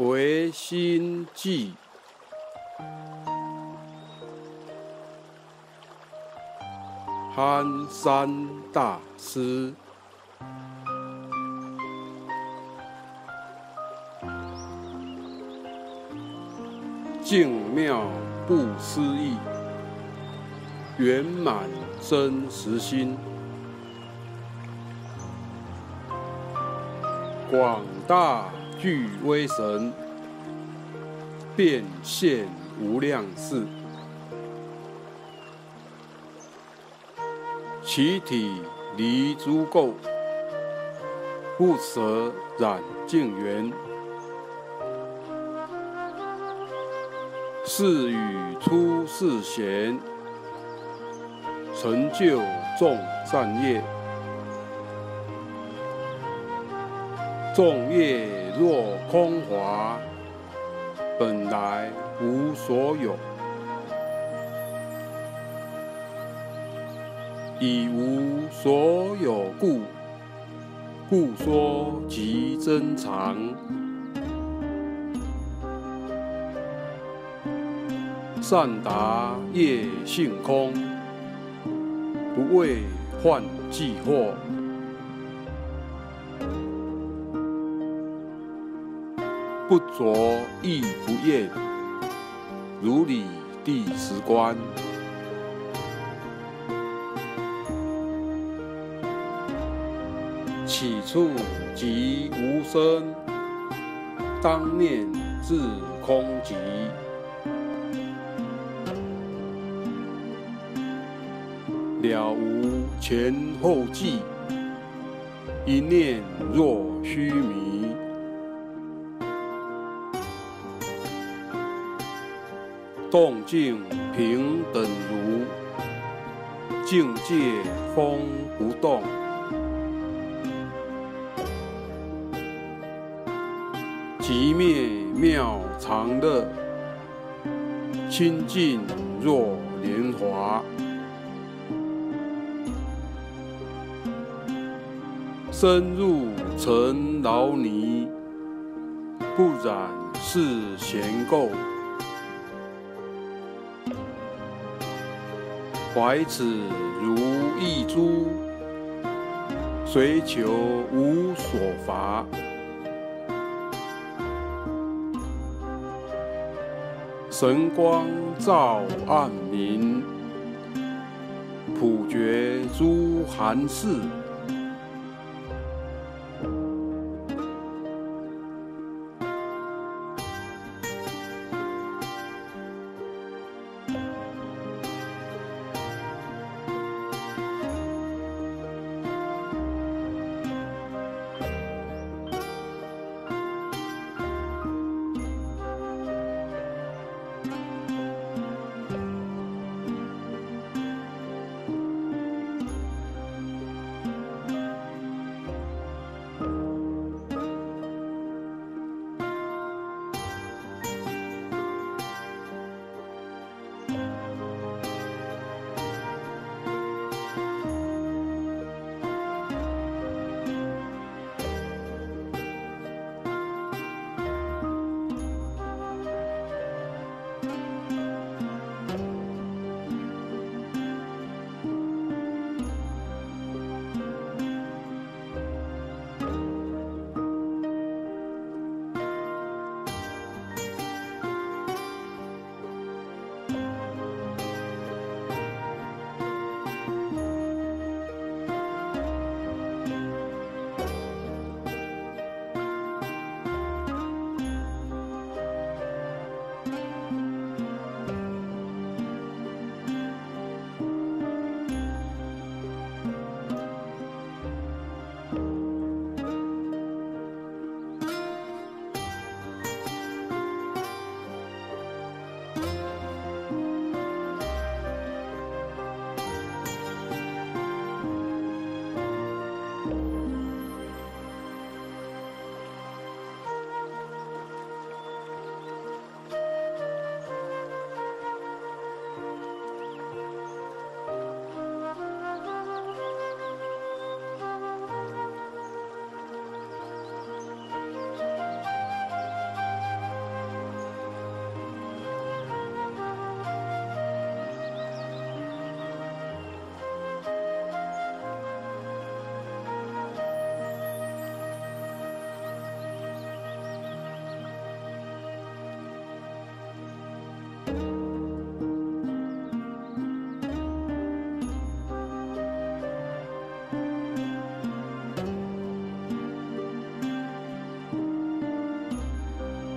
唯心记，憨山大师，静妙不思议，圆满真实心，广大。具威神，变现无量事，其体离诸垢，不舍染净缘，是与出世贤，成就众善业。众业若空华，本来无所有，以无所有故，故说即真常。善达业性空，不为幻计惑。不着亦不厌，如理第十观。起处即无声，当面自空寂。了无前后际，一念若虚迷。动静平等如，境界风不动，极灭妙常乐，清净若莲华，深入尘劳泥，不染世闲垢。怀此如一珠，随求无所乏。神光照暗明，普觉诸寒士。